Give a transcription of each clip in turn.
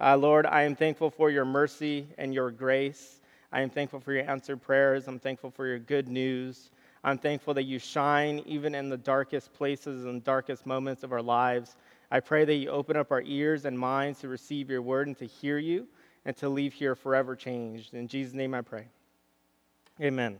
Uh, Lord, I am thankful for your mercy and your grace. I am thankful for your answered prayers. I'm thankful for your good news. I'm thankful that you shine even in the darkest places and darkest moments of our lives. I pray that you open up our ears and minds to receive your word and to hear you and to leave here forever changed. In Jesus' name I pray. Amen.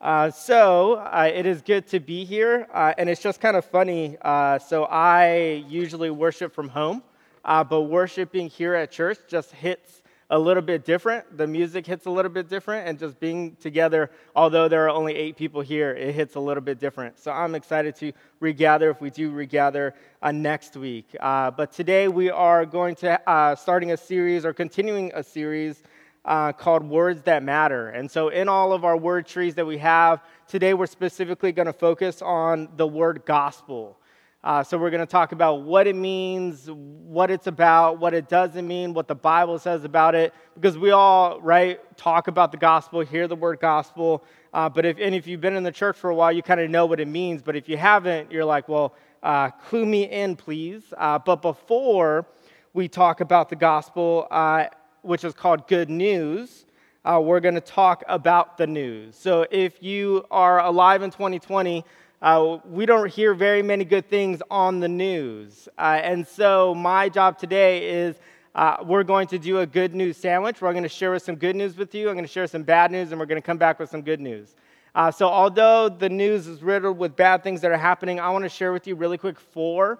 Uh, so uh, it is good to be here, uh, and it's just kind of funny. Uh, so I usually worship from home, uh, but worshiping here at church just hits a little bit different. The music hits a little bit different, and just being together, although there are only eight people here, it hits a little bit different. So I'm excited to regather if we do regather uh, next week. Uh, but today we are going to uh, starting a series or continuing a series uh, called Words That Matter. And so in all of our word trees that we have today, we're specifically going to focus on the word gospel. Uh, so, we're going to talk about what it means, what it's about, what it doesn't mean, what the Bible says about it, because we all, right, talk about the gospel, hear the word gospel. Uh, but if, and if you've been in the church for a while, you kind of know what it means. But if you haven't, you're like, well, uh, clue me in, please. Uh, but before we talk about the gospel, uh, which is called Good News, uh, we're going to talk about the news. So, if you are alive in 2020, uh, we don't hear very many good things on the news. Uh, and so, my job today is uh, we're going to do a good news sandwich. We're going to share some good news with you. I'm going to share some bad news, and we're going to come back with some good news. Uh, so, although the news is riddled with bad things that are happening, I want to share with you really quick four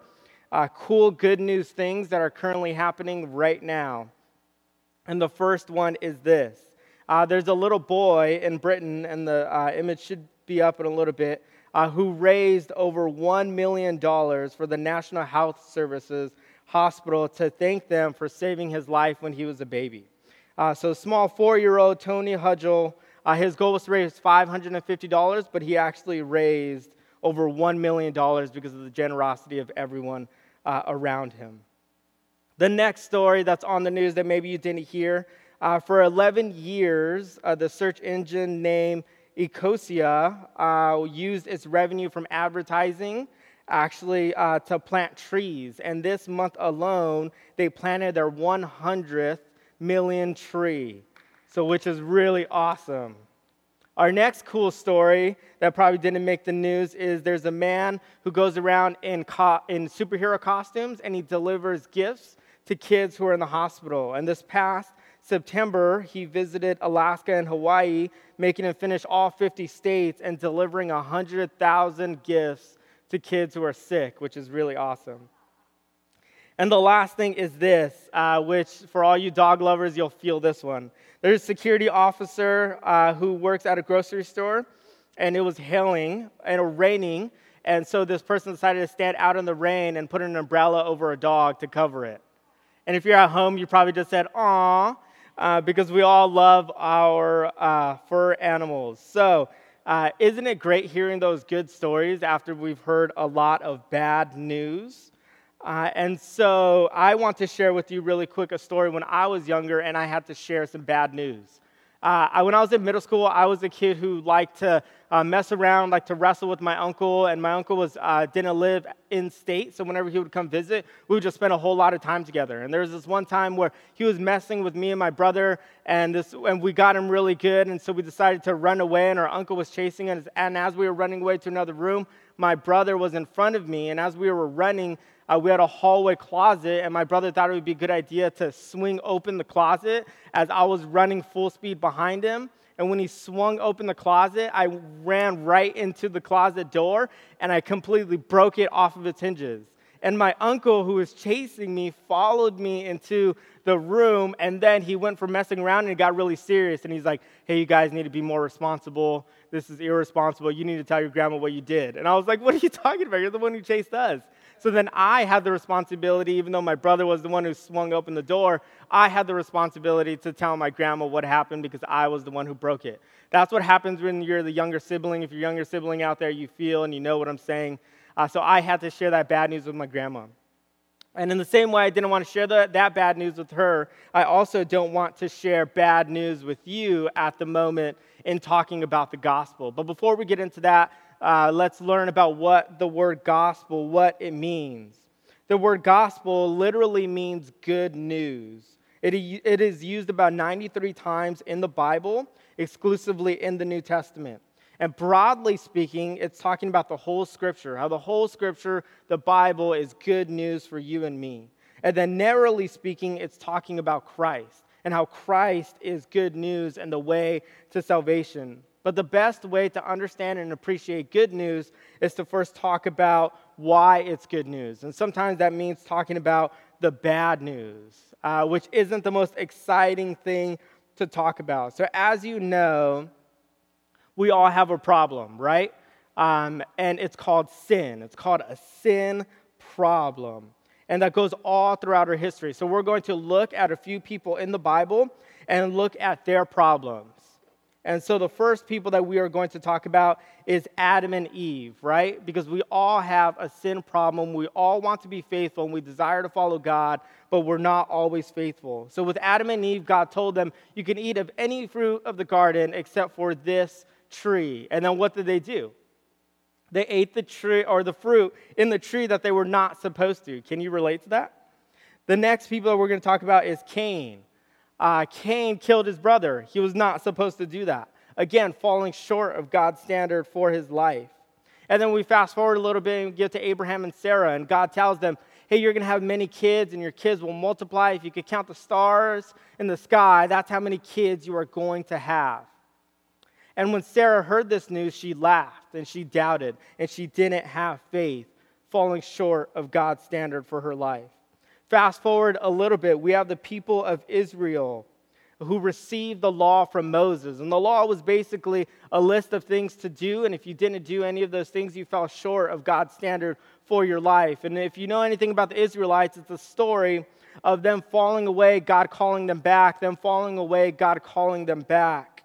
uh, cool good news things that are currently happening right now. And the first one is this uh, there's a little boy in Britain, and the image should be up in a little bit uh, who raised over $1 million for the National Health Services Hospital to thank them for saving his life when he was a baby. Uh, so, small four year old Tony Hudgell, uh, his goal was to raise $550, but he actually raised over $1 million because of the generosity of everyone uh, around him. The next story that's on the news that maybe you didn't hear uh, for 11 years, uh, the search engine name Ecosia uh, used its revenue from advertising actually uh, to plant trees. And this month alone, they planted their 100th million tree, so which is really awesome. Our next cool story that probably didn't make the news is there's a man who goes around in, co- in superhero costumes and he delivers gifts to kids who are in the hospital. And this past September, he visited Alaska and Hawaii, making him finish all 50 states and delivering 100,000 gifts to kids who are sick, which is really awesome. And the last thing is this, uh, which for all you dog lovers, you'll feel this one. There's a security officer uh, who works at a grocery store, and it was hailing and raining, and so this person decided to stand out in the rain and put an umbrella over a dog to cover it. And if you're at home, you probably just said, "Aw," uh, because we all love our uh, fur animals. So, uh, isn't it great hearing those good stories after we've heard a lot of bad news? Uh, and so, I want to share with you really quick a story when I was younger and I had to share some bad news. Uh, when I was in middle school, I was a kid who liked to uh, mess around, like to wrestle with my uncle, and my uncle was uh, didn't live in state, so whenever he would come visit, we would just spend a whole lot of time together. And there was this one time where he was messing with me and my brother, and this, and we got him really good, and so we decided to run away, and our uncle was chasing us. And as we were running away to another room, my brother was in front of me, and as we were running, uh, we had a hallway closet, and my brother thought it would be a good idea to swing open the closet as I was running full speed behind him. And when he swung open the closet, I ran right into the closet door and I completely broke it off of its hinges. And my uncle, who was chasing me, followed me into the room. And then he went from messing around and he got really serious. And he's like, hey, you guys need to be more responsible. This is irresponsible. You need to tell your grandma what you did. And I was like, what are you talking about? You're the one who chased us. So then I had the responsibility, even though my brother was the one who swung open the door, I had the responsibility to tell my grandma what happened because I was the one who broke it. That's what happens when you're the younger sibling. If you're younger sibling out there, you feel and you know what I'm saying. Uh, so I had to share that bad news with my grandma. And in the same way, I didn't want to share the, that bad news with her, I also don't want to share bad news with you at the moment in talking about the gospel. But before we get into that, uh, let's learn about what the word gospel, what it means. The word gospel literally means good news. It, it is used about 93 times in the Bible, exclusively in the New Testament. And broadly speaking, it's talking about the whole scripture, how the whole scripture, the Bible, is good news for you and me. And then narrowly speaking, it's talking about Christ and how Christ is good news and the way to salvation. But the best way to understand and appreciate good news is to first talk about why it's good news. And sometimes that means talking about the bad news, uh, which isn't the most exciting thing to talk about. So, as you know, we all have a problem, right? Um, and it's called sin. It's called a sin problem. And that goes all throughout our history. So, we're going to look at a few people in the Bible and look at their problems. And so the first people that we are going to talk about is Adam and Eve, right? Because we all have a sin problem. We all want to be faithful and we desire to follow God, but we're not always faithful. So with Adam and Eve, God told them, You can eat of any fruit of the garden except for this tree. And then what did they do? They ate the tree or the fruit in the tree that they were not supposed to. Can you relate to that? The next people that we're going to talk about is Cain uh, Cain killed his brother. He was not supposed to do that. Again, falling short of God's standard for his life. And then we fast forward a little bit and get to Abraham and Sarah, and God tells them, Hey, you're going to have many kids, and your kids will multiply. If you could count the stars in the sky, that's how many kids you are going to have. And when Sarah heard this news, she laughed and she doubted, and she didn't have faith, falling short of God's standard for her life. Fast forward a little bit, we have the people of Israel who received the law from Moses. And the law was basically a list of things to do. And if you didn't do any of those things, you fell short of God's standard for your life. And if you know anything about the Israelites, it's a story of them falling away, God calling them back, them falling away, God calling them back.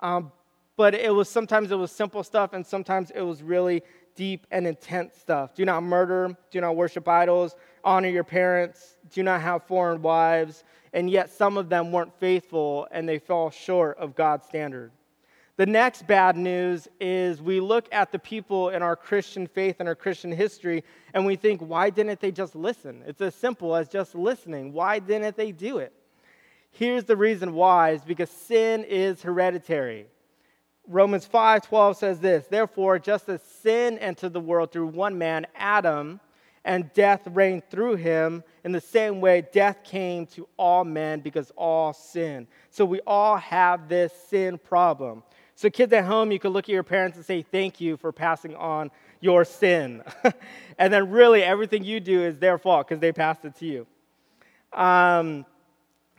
Um, but it was sometimes it was simple stuff, and sometimes it was really deep and intense stuff. Do not murder, do not worship idols, honor your parents, do not have foreign wives, and yet some of them weren't faithful and they fell short of God's standard. The next bad news is we look at the people in our Christian faith and our Christian history and we think, why didn't they just listen? It's as simple as just listening. Why didn't they do it? Here's the reason why is because sin is hereditary. Romans 5:12 says this, therefore just as sin entered the world through one man, Adam, and death reigned through him. In the same way, death came to all men because all sin. So we all have this sin problem. So, kids at home, you can look at your parents and say, Thank you for passing on your sin. and then, really, everything you do is their fault because they passed it to you. Um,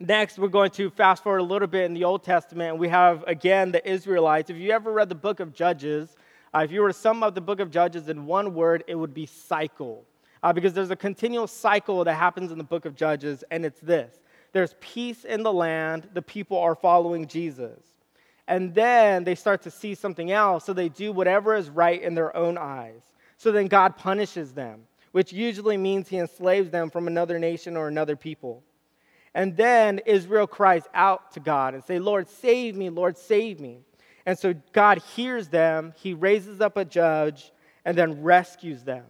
next, we're going to fast forward a little bit in the Old Testament, and we have again the Israelites. If you ever read the book of Judges, uh, if you were to sum up the book of Judges in one word, it would be cycle uh, because there's a continual cycle that happens in the book of Judges, and it's this there's peace in the land, the people are following Jesus. And then they start to see something else, so they do whatever is right in their own eyes. So then God punishes them, which usually means he enslaves them from another nation or another people. And then Israel cries out to God and say, Lord, save me, Lord, save me. And so God hears them, he raises up a judge, and then rescues them.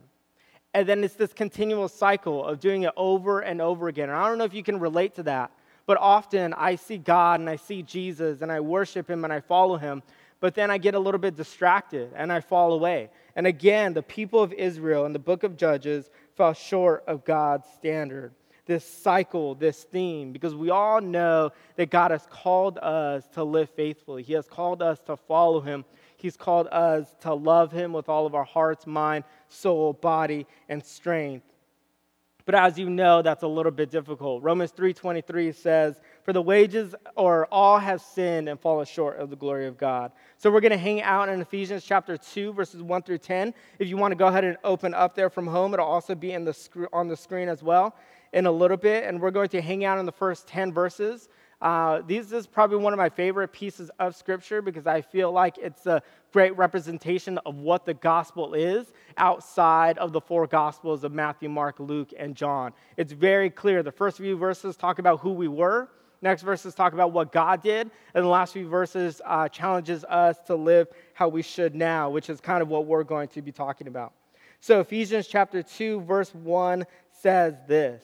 And then it's this continual cycle of doing it over and over again. And I don't know if you can relate to that, but often I see God and I see Jesus and I worship him and I follow him, but then I get a little bit distracted and I fall away. And again, the people of Israel in the book of Judges fell short of God's standard. This cycle, this theme, because we all know that God has called us to live faithfully. He has called us to follow Him. He's called us to love Him with all of our hearts, mind, soul, body, and strength. But as you know, that's a little bit difficult. Romans 3:23 says, "For the wages or all have sinned and fallen short of the glory of God." So we're going to hang out in Ephesians chapter 2 verses 1 through 10. If you want to go ahead and open up there from home, it'll also be in the on the screen as well in a little bit, and we're going to hang out in the first 10 verses. Uh, this is probably one of my favorite pieces of scripture because I feel like it's a great representation of what the gospel is outside of the four gospels of Matthew, Mark, Luke, and John. It's very clear. The first few verses talk about who we were. Next verses talk about what God did, and the last few verses uh, challenges us to live how we should now, which is kind of what we're going to be talking about. So Ephesians chapter 2 verse 1 says this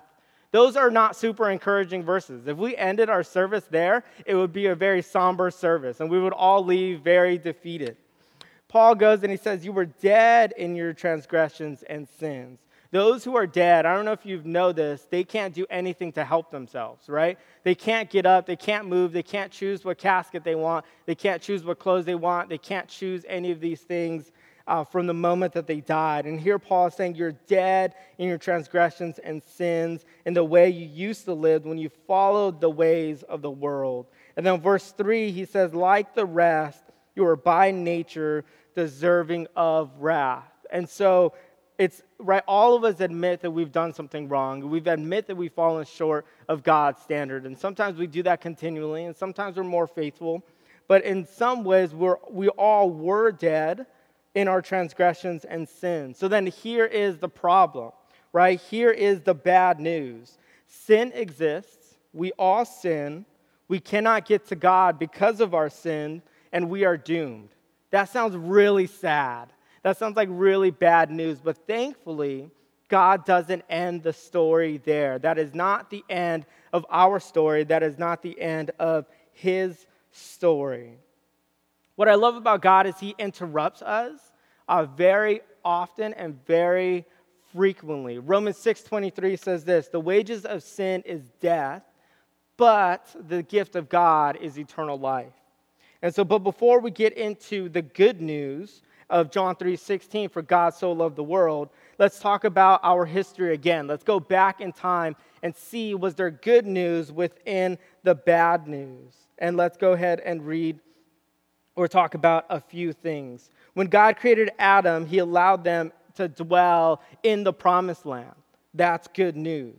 Those are not super encouraging verses. If we ended our service there, it would be a very somber service, and we would all leave very defeated. Paul goes and he says, You were dead in your transgressions and sins. Those who are dead, I don't know if you know this, they can't do anything to help themselves, right? They can't get up, they can't move, they can't choose what casket they want, they can't choose what clothes they want, they can't choose any of these things uh, from the moment that they died. And here Paul is saying, You're dead in your transgressions and sins in the way you used to live when you followed the ways of the world. And then verse 3, he says, Like the rest, you are by nature deserving of wrath. And so it's right, all of us admit that we've done something wrong. We've admit that we've fallen short of God's standard. And sometimes we do that continually, and sometimes we're more faithful. But in some ways, we're, we all were dead in our transgressions and sins. So then here is the problem, right? Here is the bad news sin exists, we all sin, we cannot get to God because of our sin, and we are doomed. That sounds really sad. That sounds like really bad news, but thankfully, God doesn't end the story there. That is not the end of our story. That is not the end of his story. What I love about God is He interrupts us uh, very often and very frequently. Romans 6:23 says this, "The wages of sin is death, but the gift of God is eternal life." And so but before we get into the good news of John 3:16 for God so loved the world, let's talk about our history again. Let's go back in time and see was there good news within the bad news. And let's go ahead and read or talk about a few things. When God created Adam, he allowed them to dwell in the promised land. That's good news.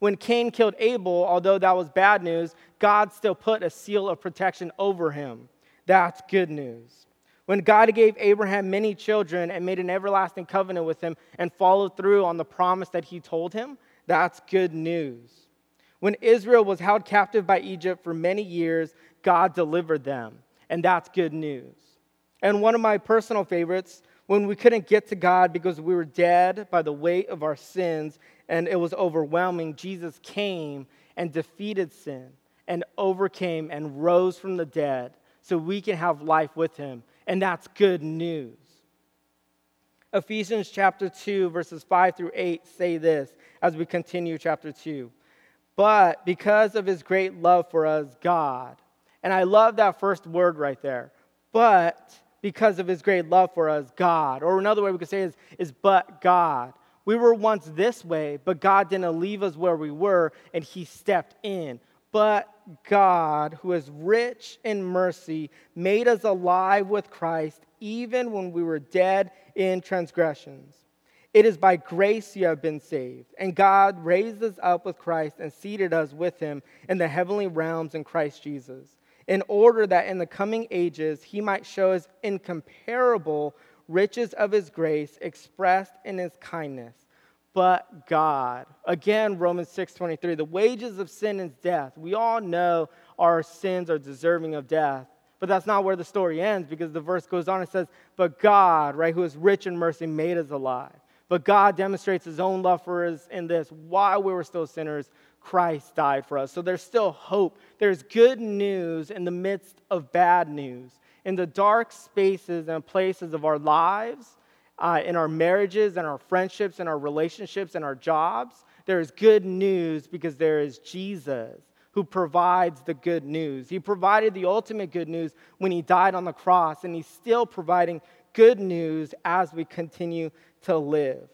When Cain killed Abel, although that was bad news, God still put a seal of protection over him. That's good news. When God gave Abraham many children and made an everlasting covenant with him and followed through on the promise that he told him, that's good news. When Israel was held captive by Egypt for many years, God delivered them and that's good news. And one of my personal favorites, when we couldn't get to God because we were dead by the weight of our sins and it was overwhelming, Jesus came and defeated sin and overcame and rose from the dead so we can have life with him. And that's good news. Ephesians chapter 2, verses 5 through 8 say this as we continue chapter 2. But because of his great love for us, God, and I love that first word right there. But because of his great love for us, God. Or another way we could say is, is but God. We were once this way, but God didn't leave us where we were, and he stepped in. But God, who is rich in mercy, made us alive with Christ even when we were dead in transgressions. It is by grace you have been saved. And God raised us up with Christ and seated us with him in the heavenly realms in Christ Jesus in order that in the coming ages he might show his incomparable riches of his grace expressed in his kindness. But God, again, Romans 6:23, the wages of sin is death. We all know our sins are deserving of death. But that's not where the story ends because the verse goes on and says, But God, right, who is rich in mercy, made us alive. But God demonstrates his own love for us in this while we were still sinners, Christ died for us. So there's still hope. There's good news in the midst of bad news. In the dark spaces and places of our lives, uh, in our marriages and our friendships and our relationships and our jobs, there is good news because there is Jesus who provides the good news. He provided the ultimate good news when he died on the cross, and he's still providing good news as we continue to live.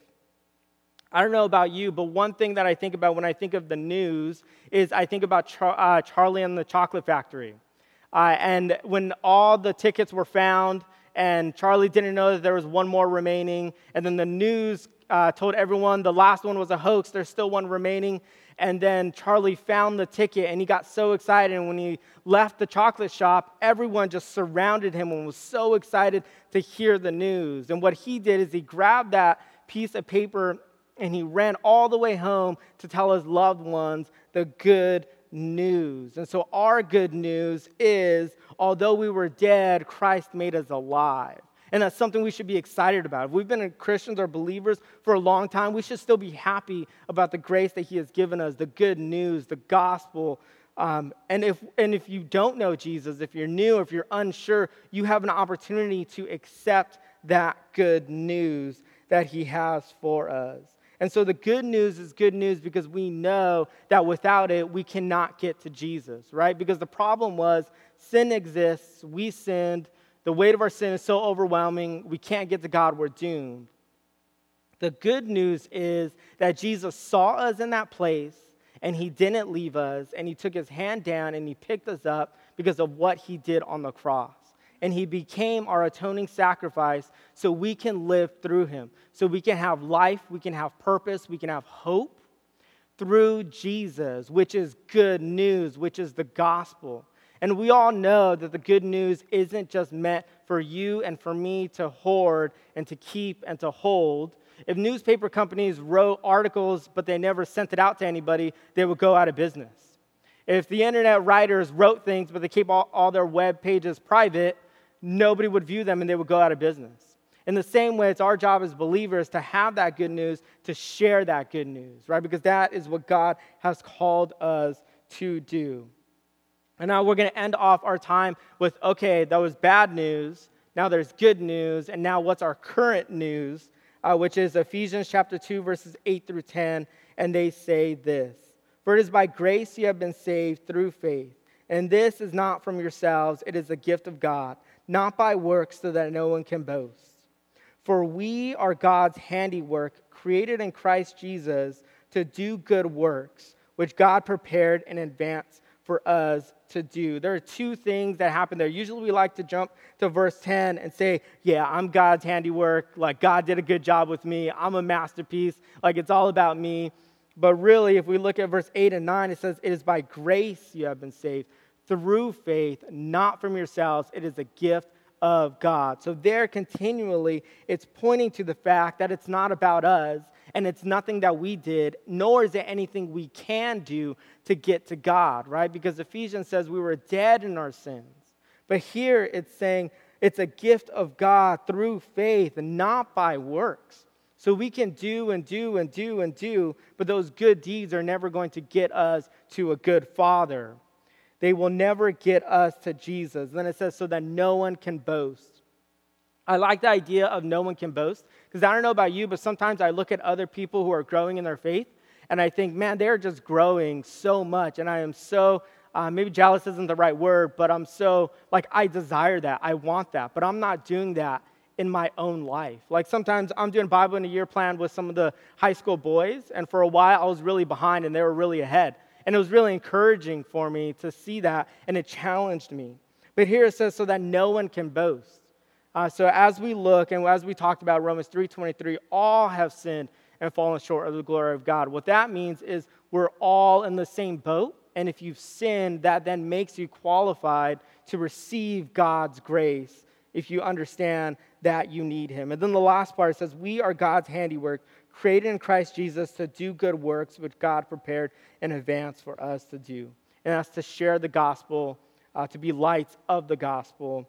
I don't know about you, but one thing that I think about when I think of the news is I think about Char- uh, Charlie and the Chocolate Factory. Uh, and when all the tickets were found, and Charlie didn't know that there was one more remaining, and then the news uh, told everyone the last one was a hoax, there's still one remaining. And then Charlie found the ticket and he got so excited. And when he left the chocolate shop, everyone just surrounded him and was so excited to hear the news. And what he did is he grabbed that piece of paper and he ran all the way home to tell his loved ones the good news. And so, our good news is although we were dead, Christ made us alive. And that's something we should be excited about. If we've been Christians or believers for a long time, we should still be happy about the grace that He has given us, the good news, the gospel. Um, and, if, and if you don't know Jesus, if you're new, if you're unsure, you have an opportunity to accept that good news that He has for us. And so the good news is good news because we know that without it, we cannot get to Jesus, right? Because the problem was sin exists, we sinned, the weight of our sin is so overwhelming, we can't get to God, we're doomed. The good news is that Jesus saw us in that place and he didn't leave us and he took his hand down and he picked us up because of what he did on the cross and he became our atoning sacrifice so we can live through him. So we can have life, we can have purpose, we can have hope through Jesus, which is good news, which is the gospel. And we all know that the good news isn't just meant for you and for me to hoard and to keep and to hold. If newspaper companies wrote articles but they never sent it out to anybody, they would go out of business. If the internet writers wrote things but they keep all, all their web pages private, nobody would view them and they would go out of business. In the same way, it's our job as believers to have that good news, to share that good news, right? Because that is what God has called us to do. And now we're going to end off our time with okay, that was bad news. Now there's good news. And now what's our current news, uh, which is Ephesians chapter 2, verses 8 through 10. And they say this For it is by grace you have been saved through faith. And this is not from yourselves, it is a gift of God not by works, so that no one can boast. For we are God's handiwork, created in Christ Jesus to do good works, which God prepared in advance for us to do. There are two things that happen there. Usually we like to jump to verse 10 and say, Yeah, I'm God's handiwork. Like, God did a good job with me. I'm a masterpiece. Like, it's all about me. But really, if we look at verse 8 and 9, it says, It is by grace you have been saved through faith, not from yourselves. It is a gift of God. So, there continually, it's pointing to the fact that it's not about us and it's nothing that we did, nor is it anything we can do to get to God, right? Because Ephesians says we were dead in our sins. But here it's saying it's a gift of God through faith and not by works. So we can do and do and do and do, but those good deeds are never going to get us to a good Father. They will never get us to Jesus. Then it says, so that no one can boast. I like the idea of no one can boast because I don't know about you, but sometimes I look at other people who are growing in their faith and I think, man, they're just growing so much. And I am so, uh, maybe jealous isn't the right word, but I'm so, like, I desire that. I want that. But I'm not doing that in my own life. Like sometimes I'm doing Bible in a year plan with some of the high school boys, and for a while I was really behind and they were really ahead. And it was really encouraging for me to see that, and it challenged me. But here it says, so that no one can boast. Uh, so as we look, and as we talked about Romans 3.23, all have sinned and fallen short of the glory of God. What that means is we're all in the same boat, and if you've sinned, that then makes you qualified to receive God's grace if you understand that you need Him. And then the last part says, We are God's handiwork, created in Christ Jesus to do good works which God prepared in advance for us to do. And that's to share the gospel, uh, to be lights of the gospel,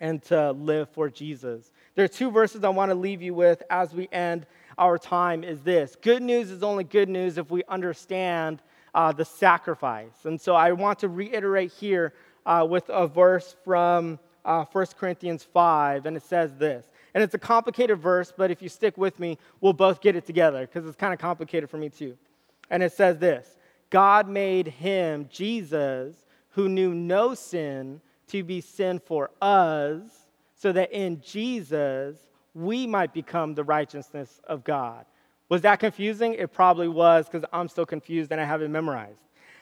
and to live for Jesus. There are two verses I want to leave you with as we end our time is this. Good news is only good news if we understand uh, the sacrifice. And so I want to reiterate here uh, with a verse from uh, 1 Corinthians 5, and it says this and it's a complicated verse, but if you stick with me, we'll both get it together because it's kind of complicated for me too. And it says this God made him, Jesus, who knew no sin, to be sin for us, so that in Jesus we might become the righteousness of God. Was that confusing? It probably was because I'm still confused and I haven't memorized.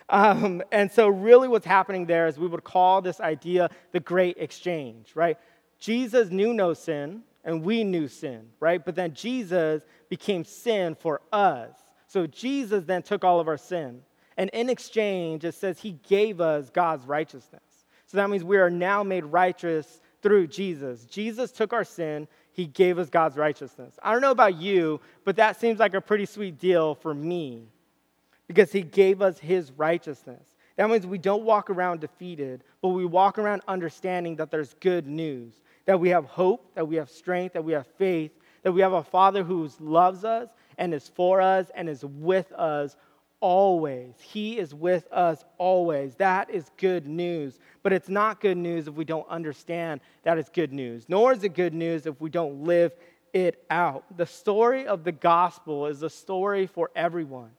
Um, and so, really, what's happening there is we would call this idea the great exchange, right? Jesus knew no sin, and we knew sin, right? But then Jesus became sin for us So Jesus then took all of our sin. And in exchange, it says he gave us God's righteousness. So that means we are now made righteous through Jesus. Jesus took our sin, he gave us God's righteousness. I don't know about you, but that seems like a pretty sweet deal for me because he gave us his righteousness. That means we don't walk around defeated, but we walk around understanding that there's good news, that we have hope, that we have strength, that we have faith, that we have a Father who loves us and is for us and is with us always. He is with us always. That is good news. But it's not good news if we don't understand that it's good news, nor is it good news if we don't live it out. The story of the gospel is a story for everyone.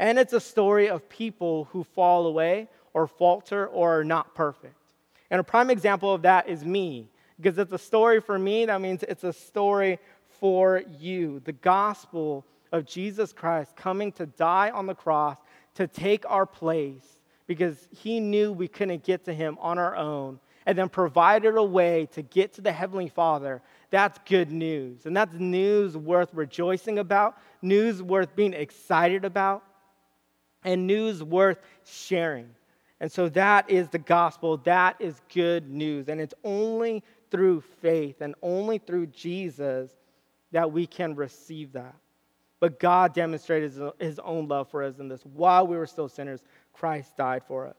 And it's a story of people who fall away or falter or are not perfect. And a prime example of that is me, because it's a story for me, that means it's a story for you. The gospel of Jesus Christ coming to die on the cross to take our place because he knew we couldn't get to him on our own and then provided a way to get to the Heavenly Father, that's good news. And that's news worth rejoicing about, news worth being excited about, and news worth sharing. And so that is the gospel. That is good news. And it's only through faith and only through Jesus that we can receive that. But God demonstrated his own love for us in this. While we were still sinners, Christ died for us.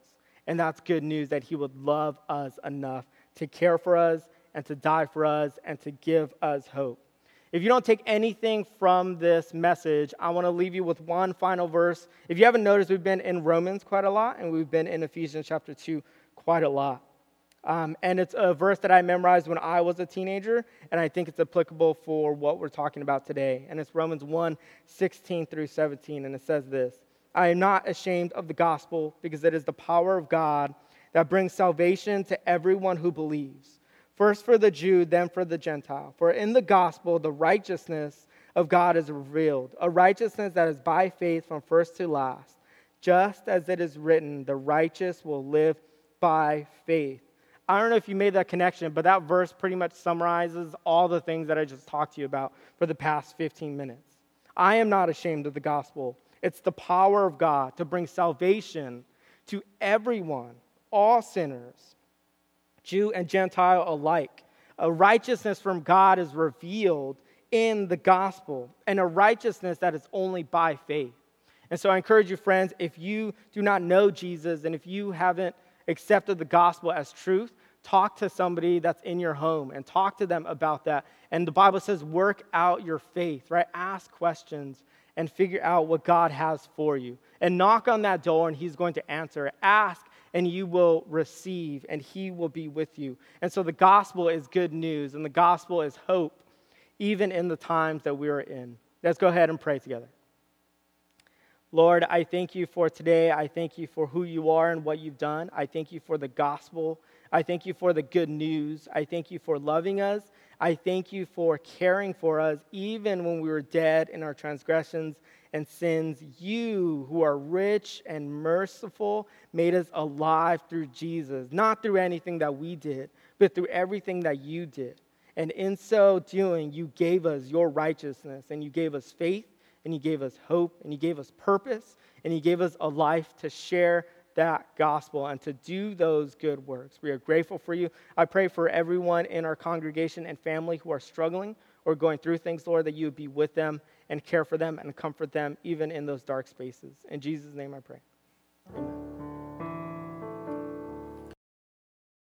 And that's good news that he would love us enough to care for us and to die for us and to give us hope. If you don't take anything from this message, I want to leave you with one final verse. If you haven't noticed, we've been in Romans quite a lot, and we've been in Ephesians chapter 2 quite a lot. Um, and it's a verse that I memorized when I was a teenager, and I think it's applicable for what we're talking about today. And it's Romans 1 16 through 17. And it says this I am not ashamed of the gospel because it is the power of God that brings salvation to everyone who believes. First for the Jew, then for the Gentile. For in the gospel, the righteousness of God is revealed, a righteousness that is by faith from first to last. Just as it is written, the righteous will live by faith. I don't know if you made that connection, but that verse pretty much summarizes all the things that I just talked to you about for the past 15 minutes. I am not ashamed of the gospel. It's the power of God to bring salvation to everyone, all sinners, Jew and Gentile alike. A righteousness from God is revealed in the gospel, and a righteousness that is only by faith. And so I encourage you, friends, if you do not know Jesus and if you haven't accepted the gospel as truth, talk to somebody that's in your home and talk to them about that. And the Bible says, work out your faith, right? Ask questions and figure out what God has for you. And knock on that door, and He's going to answer. Ask, and you will receive, and He will be with you. And so the gospel is good news, and the gospel is hope, even in the times that we are in. Let's go ahead and pray together. Lord, I thank you for today. I thank you for who you are and what you've done. I thank you for the gospel. I thank you for the good news. I thank you for loving us. I thank you for caring for us even when we were dead in our transgressions and sins. You, who are rich and merciful, made us alive through Jesus, not through anything that we did, but through everything that you did. And in so doing, you gave us your righteousness and you gave us faith and you gave us hope, and you gave us purpose, and you gave us a life to share that gospel and to do those good works. We are grateful for you. I pray for everyone in our congregation and family who are struggling or going through things, Lord, that you would be with them and care for them and comfort them even in those dark spaces. In Jesus' name I pray. Amen.